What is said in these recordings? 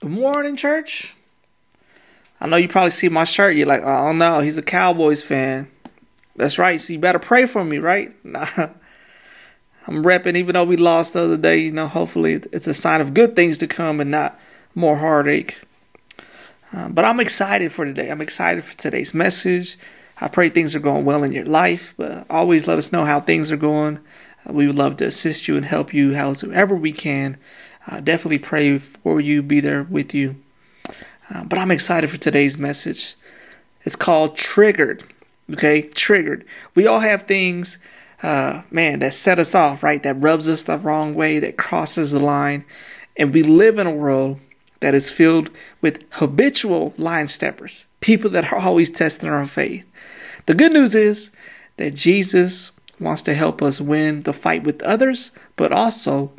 Good morning, church. I know you probably see my shirt. You're like, oh no, he's a Cowboys fan. That's right. So you better pray for me, right? Nah. I'm repping, even though we lost the other day. You know, hopefully it's a sign of good things to come and not more heartache. Uh, but I'm excited for today. I'm excited for today's message. I pray things are going well in your life. But always let us know how things are going. Uh, we would love to assist you and help you however we can. Uh, definitely pray for you, be there with you. Uh, but I'm excited for today's message. It's called Triggered. Okay, triggered. We all have things, uh, man, that set us off, right? That rubs us the wrong way, that crosses the line. And we live in a world that is filled with habitual line steppers, people that are always testing our faith. The good news is that Jesus wants to help us win the fight with others, but also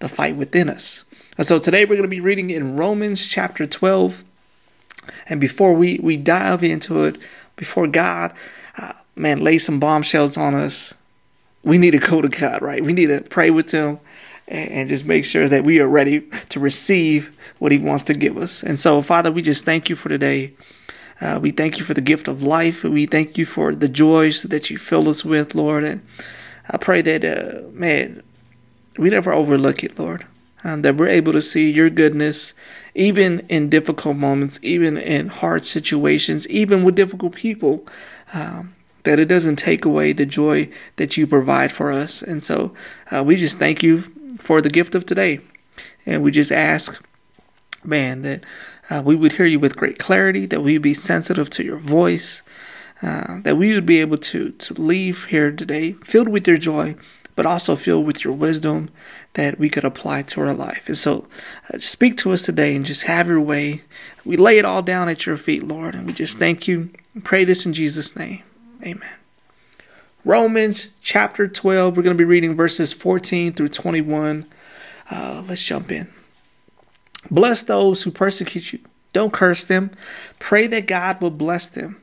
the fight within us. And so today we're going to be reading in Romans chapter 12. And before we, we dive into it, before God, uh, man, lay some bombshells on us, we need to go to God, right? We need to pray with Him and, and just make sure that we are ready to receive what He wants to give us. And so, Father, we just thank you for today. Uh, we thank you for the gift of life. We thank you for the joys that you fill us with, Lord. And I pray that, uh, man, we never overlook it, Lord. And that we're able to see your goodness even in difficult moments, even in hard situations, even with difficult people. Um, that it doesn't take away the joy that you provide for us. And so uh, we just thank you for the gift of today. And we just ask, man, that uh, we would hear you with great clarity, that we would be sensitive to your voice, uh, that we would be able to, to leave here today filled with your joy but also filled with your wisdom that we could apply to our life. And so, uh, speak to us today and just have your way. We lay it all down at your feet, Lord, and we just thank you. and Pray this in Jesus' name. Amen. Romans chapter 12, we're going to be reading verses 14 through 21. Uh, let's jump in. Bless those who persecute you. Don't curse them. Pray that God will bless them.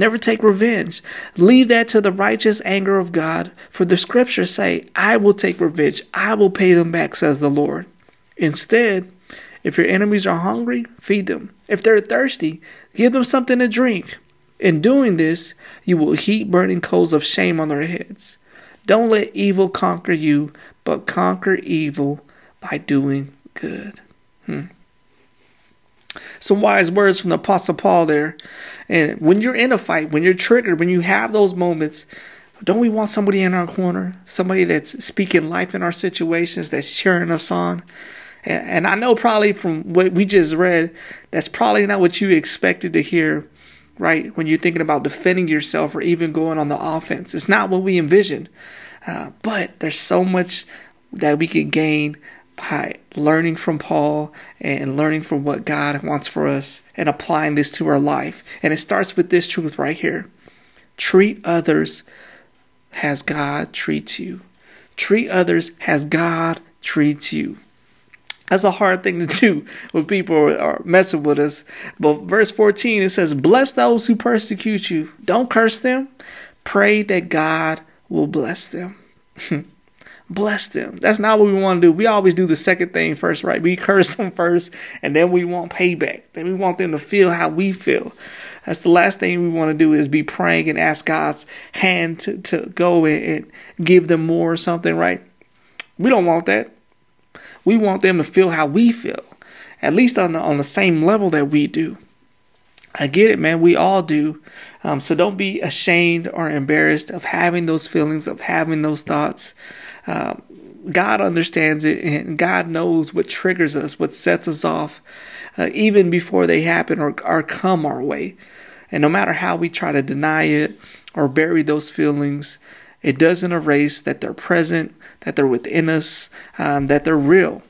never take revenge. Leave that to the righteous anger of God, for the scriptures say, I will take revenge, I will pay them back, says the Lord. Instead, if your enemies are hungry, feed them. If they're thirsty, give them something to drink. In doing this, you will heap burning coals of shame on their heads. Don't let evil conquer you, but conquer evil by doing good. Hmm. Some wise words from the Apostle Paul there. And when you're in a fight, when you're triggered, when you have those moments, don't we want somebody in our corner? Somebody that's speaking life in our situations, that's cheering us on? And I know probably from what we just read, that's probably not what you expected to hear, right? When you're thinking about defending yourself or even going on the offense. It's not what we envisioned. Uh, but there's so much that we can gain by learning from Paul and learning from what God wants for us and applying this to our life. And it starts with this truth right here treat others as God treats you. Treat others as God treats you. That's a hard thing to do when people are messing with us. But verse 14 it says, Bless those who persecute you. Don't curse them. Pray that God will bless them. bless them. That's not what we want to do. We always do the second thing first, right? We curse them first and then we want payback. Then we want them to feel how we feel. That's the last thing we want to do is be praying and ask God's hand to, to go and, and give them more or something, right? We don't want that. We want them to feel how we feel, at least on the, on the same level that we do. I get it, man. We all do. Um, so don't be ashamed or embarrassed of having those feelings, of having those thoughts. Uh, God understands it, and God knows what triggers us, what sets us off, uh, even before they happen or, or come our way. And no matter how we try to deny it or bury those feelings, it doesn't erase that they're present, that they're within us, um, that they're real.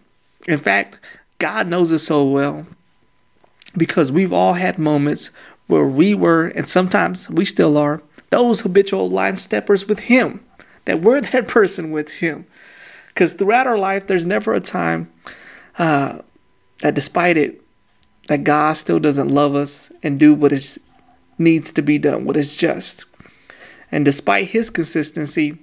In fact, God knows us so well because we've all had moments where we were, and sometimes we still are, those habitual line steppers with Him, that we're that person with Him. Because throughout our life, there's never a time uh, that, despite it, that God still doesn't love us and do what is needs to be done, what is just. And despite His consistency,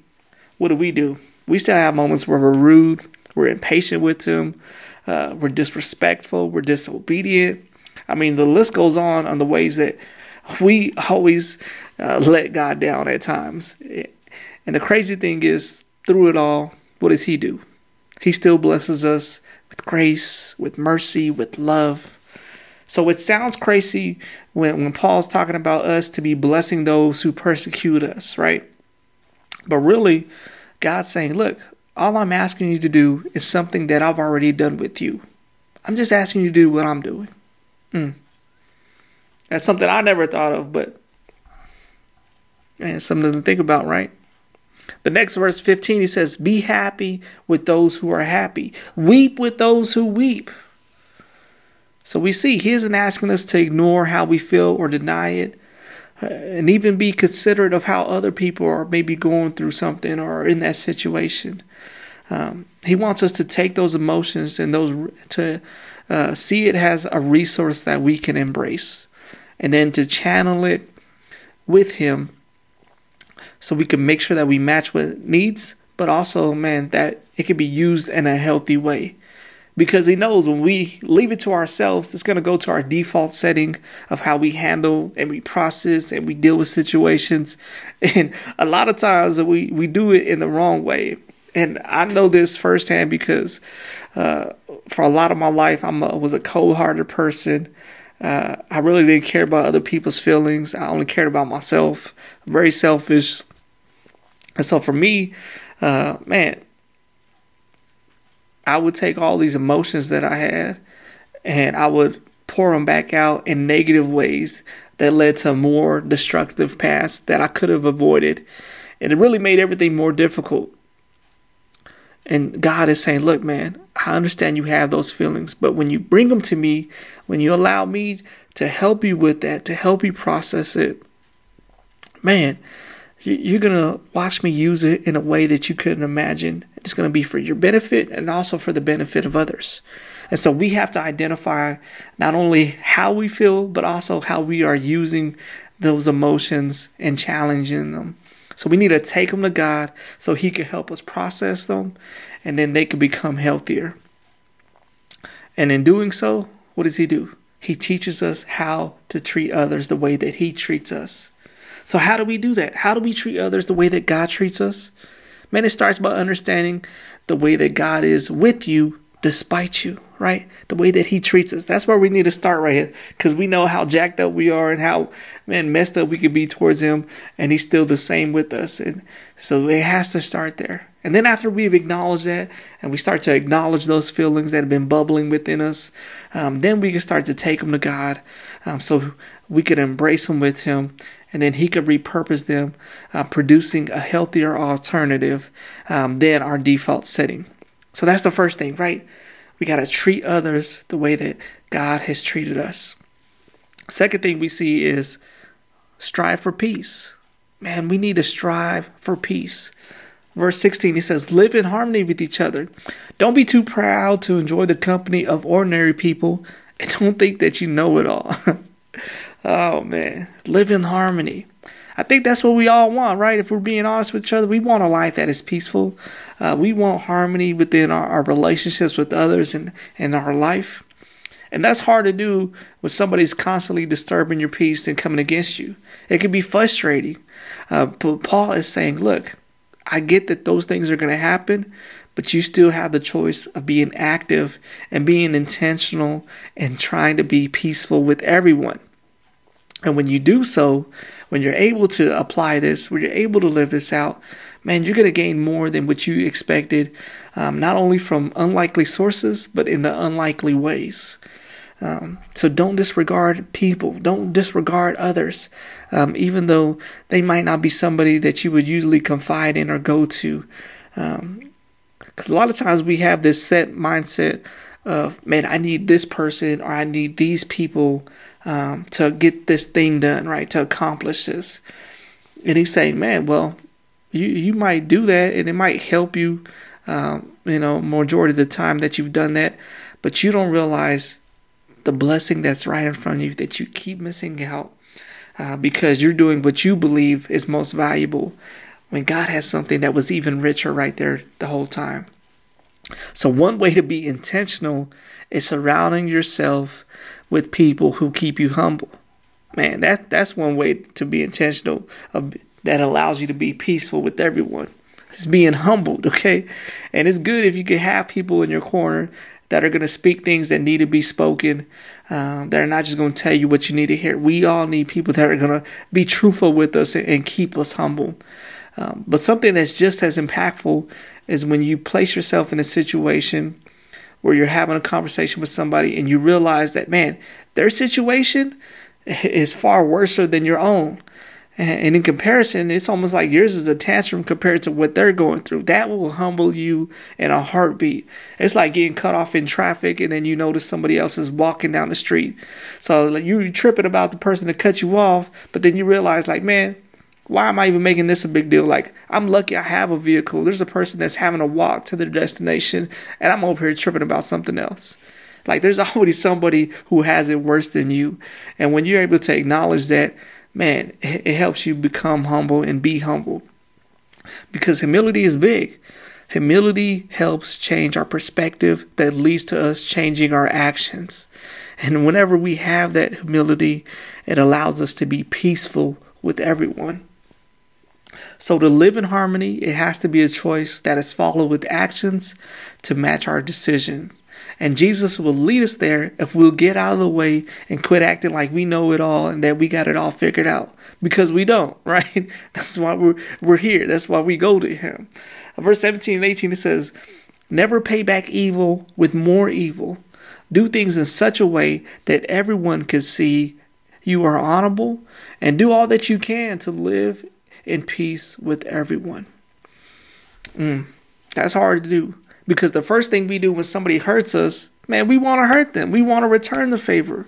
what do we do? We still have moments where we're rude, we're impatient with Him, uh, we're disrespectful, we're disobedient. I mean, the list goes on on the ways that we always uh, let God down at times. And the crazy thing is, through it all, what does He do? He still blesses us with grace, with mercy, with love. So it sounds crazy when, when Paul's talking about us to be blessing those who persecute us, right? But really, God's saying, look, all I'm asking you to do is something that I've already done with you. I'm just asking you to do what I'm doing. Mm. That's something I never thought of, but man, something to think about, right? The next verse 15, he says, Be happy with those who are happy, weep with those who weep. So we see he isn't asking us to ignore how we feel or deny it, uh, and even be considerate of how other people are maybe going through something or in that situation. Um, he wants us to take those emotions and those to uh, see it as a resource that we can embrace, and then to channel it with him so we can make sure that we match what needs, but also, man, that it can be used in a healthy way. Because he knows when we leave it to ourselves, it's going to go to our default setting of how we handle and we process and we deal with situations. And a lot of times we, we do it in the wrong way. And I know this firsthand because uh, for a lot of my life, I was a cold hearted person. Uh, I really didn't care about other people's feelings. I only cared about myself. Very selfish. And so for me, uh, man, I would take all these emotions that I had and I would pour them back out in negative ways that led to a more destructive paths that I could have avoided. And it really made everything more difficult. And God is saying, Look, man, I understand you have those feelings, but when you bring them to me, when you allow me to help you with that, to help you process it, man, you're going to watch me use it in a way that you couldn't imagine. It's going to be for your benefit and also for the benefit of others. And so we have to identify not only how we feel, but also how we are using those emotions and challenging them. So we need to take them to God so He can help us process them and then they can become healthier. And in doing so, what does He do? He teaches us how to treat others the way that He treats us. So, how do we do that? How do we treat others the way that God treats us? Man, it starts by understanding the way that God is with you despite you, right? The way that He treats us. That's where we need to start right here because we know how jacked up we are and how, man, messed up we could be towards Him, and He's still the same with us. And so it has to start there. And then after we've acknowledged that and we start to acknowledge those feelings that have been bubbling within us, um, then we can start to take them to God um, so we can embrace them with Him and then he could repurpose them, uh, producing a healthier alternative um, than our default setting. So that's the first thing, right? We got to treat others the way that God has treated us. Second thing we see is strive for peace. Man, we need to strive for peace. Verse 16, he says, Live in harmony with each other. Don't be too proud to enjoy the company of ordinary people, and don't think that you know it all. Oh man, live in harmony. I think that's what we all want, right? If we're being honest with each other, we want a life that is peaceful. Uh, we want harmony within our, our relationships with others and, and our life. And that's hard to do when somebody's constantly disturbing your peace and coming against you. It can be frustrating. Uh, but Paul is saying, look, I get that those things are going to happen, but you still have the choice of being active and being intentional and trying to be peaceful with everyone. And when you do so, when you're able to apply this, when you're able to live this out, man, you're going to gain more than what you expected, um, not only from unlikely sources, but in the unlikely ways. Um, so don't disregard people. Don't disregard others, um, even though they might not be somebody that you would usually confide in or go to. Because um, a lot of times we have this set mindset of, man, I need this person or I need these people um, to get this thing done, right? To accomplish this. And he's saying, man, well, You you might do that, and it might help you. Um, you know, majority of the time that you've done that, but you don't realize the blessing that's right in front of you that you keep missing out uh, because you're doing what you believe is most valuable when God has something that was even richer right there the whole time. So, one way to be intentional is surrounding yourself with people who keep you humble. Man, that that's one way to be intentional of, that allows you to be peaceful with everyone. It's being humbled, okay? And it's good if you can have people in your corner that are going to speak things that need to be spoken, um, that are not just going to tell you what you need to hear. We all need people that are going to be truthful with us and, and keep us humble. Um, but something that's just as impactful is when you place yourself in a situation where you're having a conversation with somebody and you realize that, man, their situation is far worse than your own. And in comparison, it's almost like yours is a tantrum compared to what they're going through. That will humble you in a heartbeat. It's like getting cut off in traffic and then you notice somebody else is walking down the street. So you're tripping about the person that cut you off, but then you realize, like, man, why am I even making this a big deal? Like, I'm lucky I have a vehicle. There's a person that's having to walk to their destination, and I'm over here tripping about something else. Like, there's always somebody who has it worse than you. And when you're able to acknowledge that, man, it helps you become humble and be humble. Because humility is big. Humility helps change our perspective that leads to us changing our actions. And whenever we have that humility, it allows us to be peaceful with everyone. So, to live in harmony, it has to be a choice that is followed with actions to match our decisions. And Jesus will lead us there if we'll get out of the way and quit acting like we know it all and that we got it all figured out. Because we don't, right? That's why we're, we're here. That's why we go to Him. Verse 17 and 18 it says, Never pay back evil with more evil. Do things in such a way that everyone can see you are honorable and do all that you can to live in peace with everyone. Mm, that's hard to do because the first thing we do when somebody hurts us, man, we want to hurt them. We want to return the favor.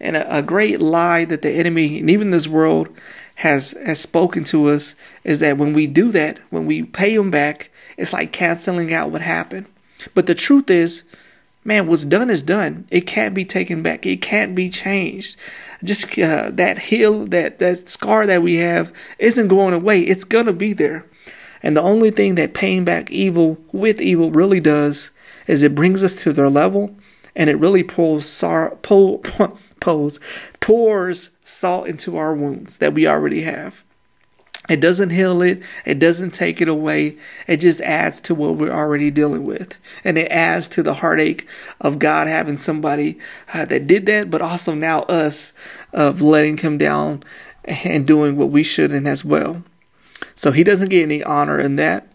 And a, a great lie that the enemy and even this world has has spoken to us is that when we do that, when we pay them back, it's like canceling out what happened. But the truth is, man, what's done is done. It can't be taken back. It can't be changed just uh, that hill, that that scar that we have isn't going away. It's gonna be there. And the only thing that paying back evil with evil really does is it brings us to their level, and it really pulls sar- pull, pulls pours salt into our wounds that we already have. It doesn't heal it. It doesn't take it away. It just adds to what we're already dealing with. And it adds to the heartache of God having somebody uh, that did that, but also now us of letting him down and doing what we shouldn't as well. So he doesn't get any honor in that.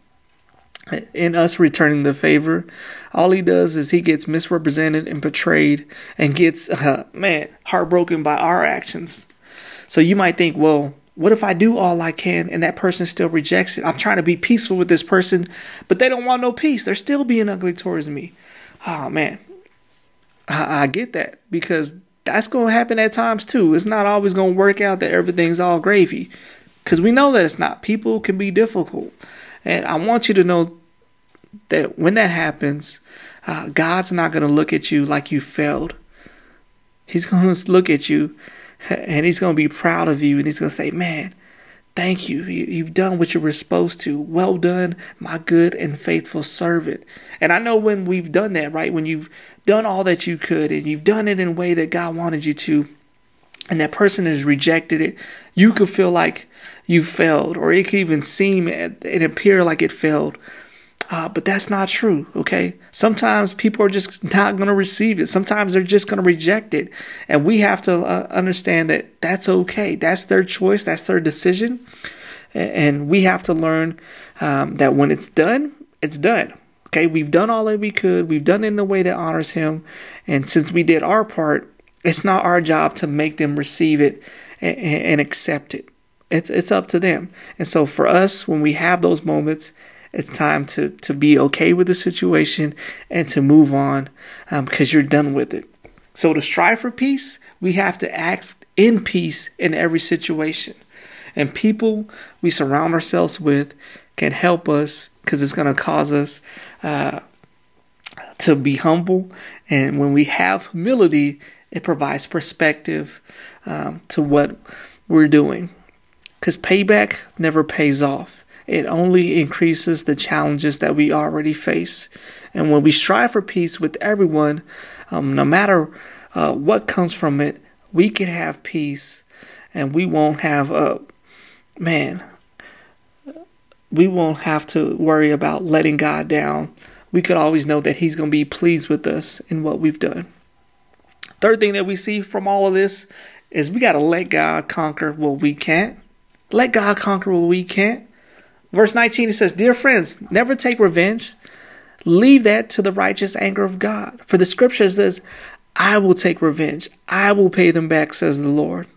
In us returning the favor, all he does is he gets misrepresented and betrayed and gets, uh, man, heartbroken by our actions. So you might think, well, what if I do all I can and that person still rejects it? I'm trying to be peaceful with this person, but they don't want no peace. They're still being ugly towards me. Oh man, I, I get that because that's going to happen at times too. It's not always going to work out that everything's all gravy because we know that it's not. People can be difficult. And I want you to know that when that happens, uh, God's not going to look at you like you failed. He's going to look at you and he's going to be proud of you and he's going to say, Man, thank you. You've done what you were supposed to. Well done, my good and faithful servant. And I know when we've done that, right? When you've done all that you could and you've done it in a way that God wanted you to, and that person has rejected it, you could feel like you failed, or it could even seem and appear like it failed. Uh, but that's not true, okay? Sometimes people are just not going to receive it. Sometimes they're just going to reject it. And we have to uh, understand that that's okay. That's their choice, that's their decision. And we have to learn um, that when it's done, it's done. Okay, we've done all that we could, we've done it in a way that honors Him. And since we did our part, it's not our job to make them receive it and, and accept it. It's, it's up to them. And so for us, when we have those moments, it's time to, to be okay with the situation and to move on um, because you're done with it. So, to strive for peace, we have to act in peace in every situation. And people we surround ourselves with can help us because it's going to cause us uh, to be humble. And when we have humility, it provides perspective um, to what we're doing. Because payback never pays off, it only increases the challenges that we already face. And when we strive for peace with everyone, um, no matter uh, what comes from it, we can have peace and we won't have a man we won't have to worry about letting God down. We could always know that He's going to be pleased with us in what we've done. Third thing that we see from all of this is we got to let God conquer what we can't. Let God conquer what we can't. Verse 19 it says, Dear friends, never take revenge. Leave that to the righteous anger of God. For the scripture says, I will take revenge. I will pay them back, says the Lord.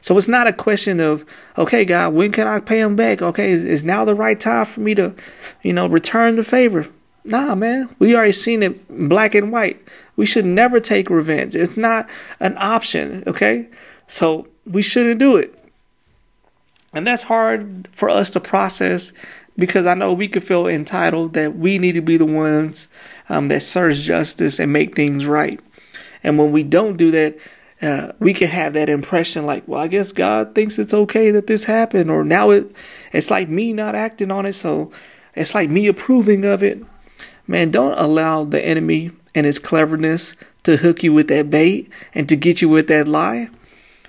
So it's not a question of, okay, God, when can I pay them back? Okay, is, is now the right time for me to, you know, return the favor? Nah, man. We already seen it black and white. We should never take revenge. It's not an option, okay? So we shouldn't do it. And that's hard for us to process because I know we could feel entitled that we need to be the ones um, that serves justice and make things right. And when we don't do that, uh, we can have that impression like, well, I guess God thinks it's okay that this happened, or now it, it's like me not acting on it, so it's like me approving of it. Man, don't allow the enemy and his cleverness to hook you with that bait and to get you with that lie.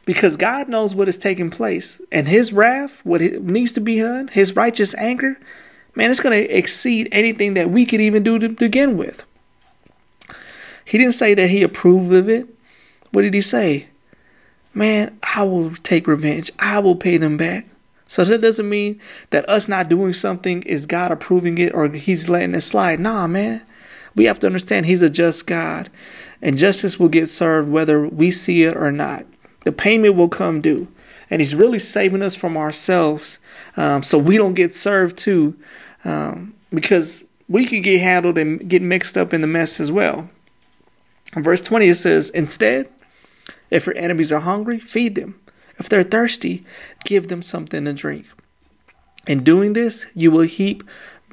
Because God knows what is taking place. And his wrath, what needs to be done, his righteous anger, man, it's going to exceed anything that we could even do to begin with. He didn't say that he approved of it. What did he say? Man, I will take revenge. I will pay them back. So that doesn't mean that us not doing something is God approving it or he's letting it slide. Nah, man. We have to understand he's a just God and justice will get served whether we see it or not. The payment will come due. And he's really saving us from ourselves um, so we don't get served too um, because we can get handled and get mixed up in the mess as well. In verse 20 it says, Instead, if your enemies are hungry, feed them. If they're thirsty, give them something to drink. In doing this, you will heap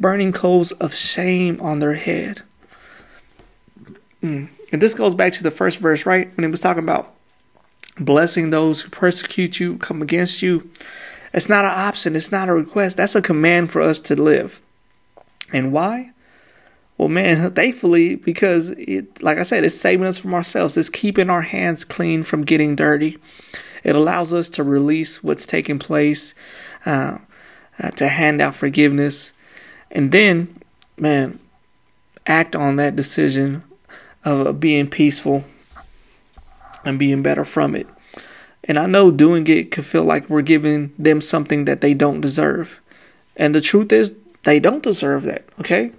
burning coals of shame on their head. Mm. And this goes back to the first verse, right? When he was talking about blessing those who persecute you, come against you. It's not an option, it's not a request. That's a command for us to live. And why? Well, man, thankfully, because it, like I said, it's saving us from ourselves. It's keeping our hands clean from getting dirty. It allows us to release what's taking place, uh, uh, to hand out forgiveness, and then, man, act on that decision of being peaceful and being better from it. And I know doing it could feel like we're giving them something that they don't deserve. And the truth is, they don't deserve that, okay?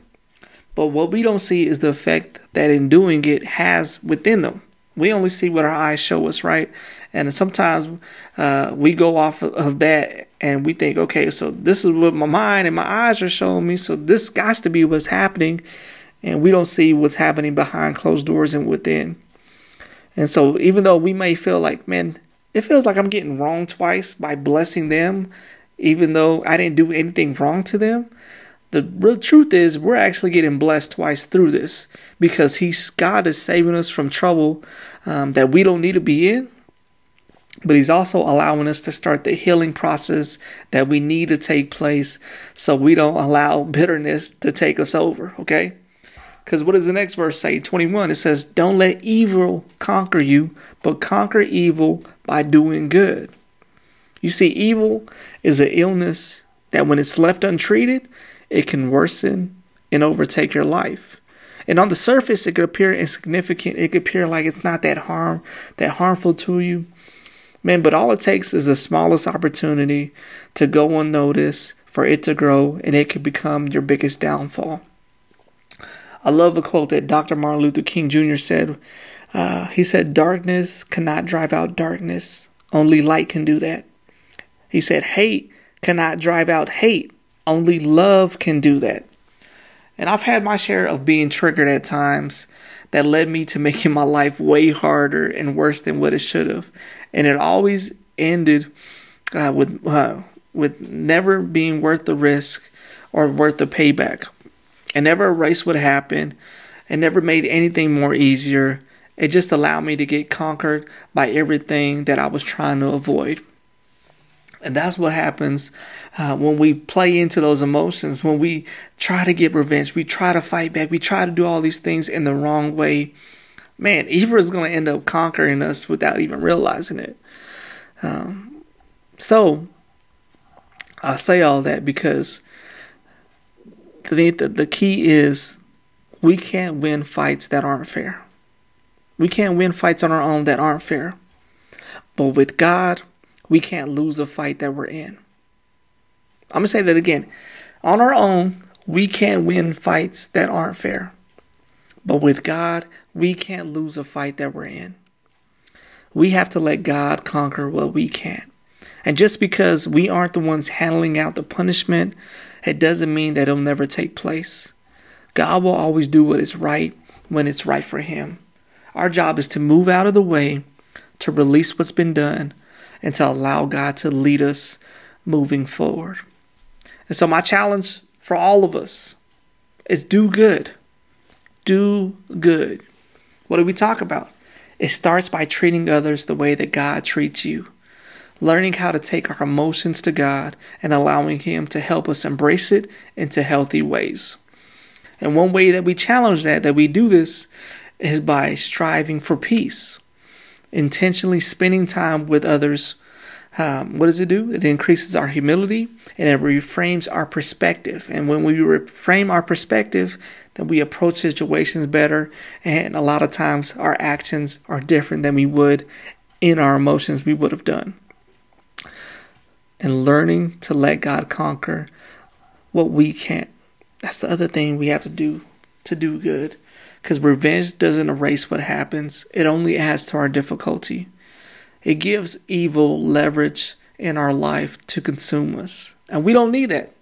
But what we don't see is the effect that in doing it has within them. We only see what our eyes show us, right? And sometimes uh, we go off of that and we think, okay, so this is what my mind and my eyes are showing me. So this got to be what's happening. And we don't see what's happening behind closed doors and within. And so even though we may feel like, man, it feels like I'm getting wrong twice by blessing them, even though I didn't do anything wrong to them the real truth is we're actually getting blessed twice through this because he's God is saving us from trouble um, that we don't need to be in but he's also allowing us to start the healing process that we need to take place so we don't allow bitterness to take us over okay because what does the next verse say 21 it says don't let evil conquer you but conquer evil by doing good you see evil is an illness that when it's left untreated it can worsen and overtake your life. And on the surface, it could appear insignificant. It could appear like it's not that harm, that harmful to you. Man, but all it takes is the smallest opportunity to go unnoticed for it to grow, and it could become your biggest downfall. I love a quote that Dr. Martin Luther King Jr. said. Uh, he said, Darkness cannot drive out darkness, only light can do that. He said, Hate cannot drive out hate, only love can do that. And I've had my share of being triggered at times that led me to making my life way harder and worse than what it should have. And it always ended uh, with uh, with never being worth the risk or worth the payback. It never erased what happened. It never made anything more easier. It just allowed me to get conquered by everything that I was trying to avoid. And that's what happens uh, when we play into those emotions, when we try to get revenge, we try to fight back, we try to do all these things in the wrong way. Man, evil is going to end up conquering us without even realizing it. Um, so, I say all that because the, the, key is we can't win fights that aren't fair. We can't win fights on our own that aren't fair. But with God, we can't lose a fight that we're in. I'm going to say that again. On our own, we can't win fights that aren't fair. But with God, we can't lose a fight that we're in. We have to let God conquer what we can't. And just because we aren't the ones handling out the punishment, it doesn't mean that it'll never take place. God will always do what is right when it's right for Him. Our job is to move out of the way, to release what's been done, and to allow God to lead us moving forward. And so, my challenge for all of us is do good. Do good. What do we talk about? It starts by treating others the way that God treats you. Learning how to take our emotions to God and allowing Him to help us embrace it into healthy ways. And one way that we challenge that, that we do this, is by striving for peace intentionally spending time with others, um, what does it do? It increases our humility and it reframes our perspective. And when we reframe our perspective, then we approach situations better. And a lot of times our actions are different than we would in our emotions we would have done. And learning to let God conquer what we can't. That's the other thing we have to do to do good. Because revenge doesn't erase what happens, it only adds to our difficulty. It gives evil leverage in our life to consume us. And we don't need that.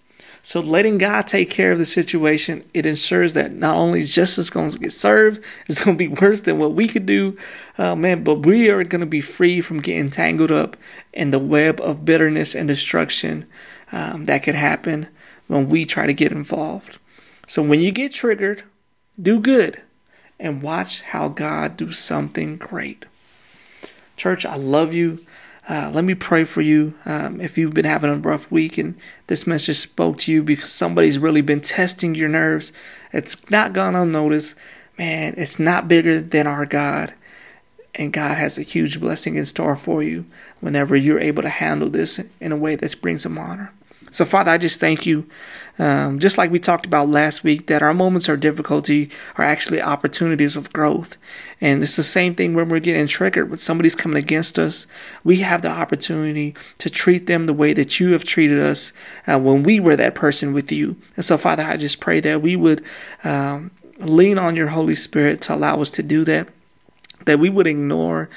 So letting God take care of the situation, it ensures that not only justice is going to get served, it's going to be worse than what we could do, uh, man, but we are going to be free from getting tangled up in the web of bitterness and destruction um, that could happen when we try to get involved. So when you get triggered, do good and watch how God do something great. Church, I love you. Uh, let me pray for you. Um, if you've been having a rough week and this message spoke to you because somebody's really been testing your nerves, it's not gone unnoticed. Man, it's not bigger than our God. And God has a huge blessing in store for you whenever you're able to handle this in a way that brings Him honor. So, Father, I just thank you. Um, just like we talked about last week, that our moments of difficulty are actually opportunities of growth. And it's the same thing when we're getting triggered, when somebody's coming against us. We have the opportunity to treat them the way that you have treated us uh, when we were that person with you. And so, Father, I just pray that we would um, lean on your Holy Spirit to allow us to do that, that we would ignore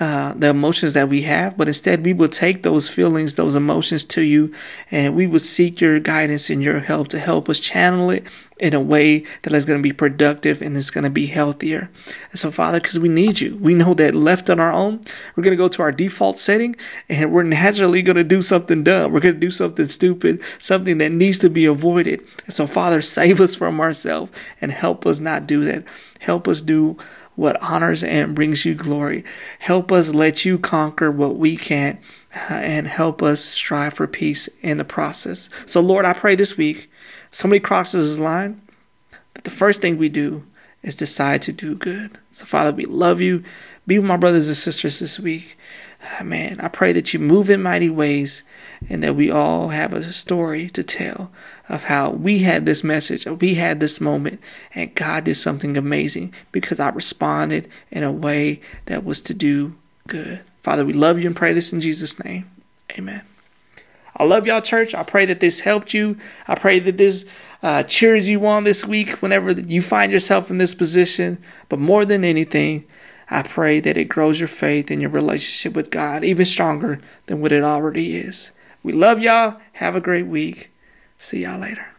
uh, the emotions that we have, but instead we will take those feelings, those emotions to you, and we will seek your guidance and your help to help us channel it in a way that is going to be productive and is going to be healthier. And so, Father, because we need you, we know that left on our own, we're going to go to our default setting and we're naturally going to do something dumb. We're going to do something stupid, something that needs to be avoided. And so, Father, save us from ourselves and help us not do that. Help us do what honors and brings you glory. Help us let you conquer what we can't uh, and help us strive for peace in the process. So, Lord, I pray this week, somebody crosses this line, that the first thing we do is decide to do good. So, Father, we love you. Be with my brothers and sisters this week. Man, I pray that you move in mighty ways and that we all have a story to tell of how we had this message, we had this moment, and God did something amazing because I responded in a way that was to do good. Father, we love you and pray this in Jesus' name. Amen. I love y'all, church. I pray that this helped you. I pray that this uh, cheers you on this week whenever you find yourself in this position. But more than anything, I pray that it grows your faith and your relationship with God even stronger than what it already is. We love y'all. Have a great week. See y'all later.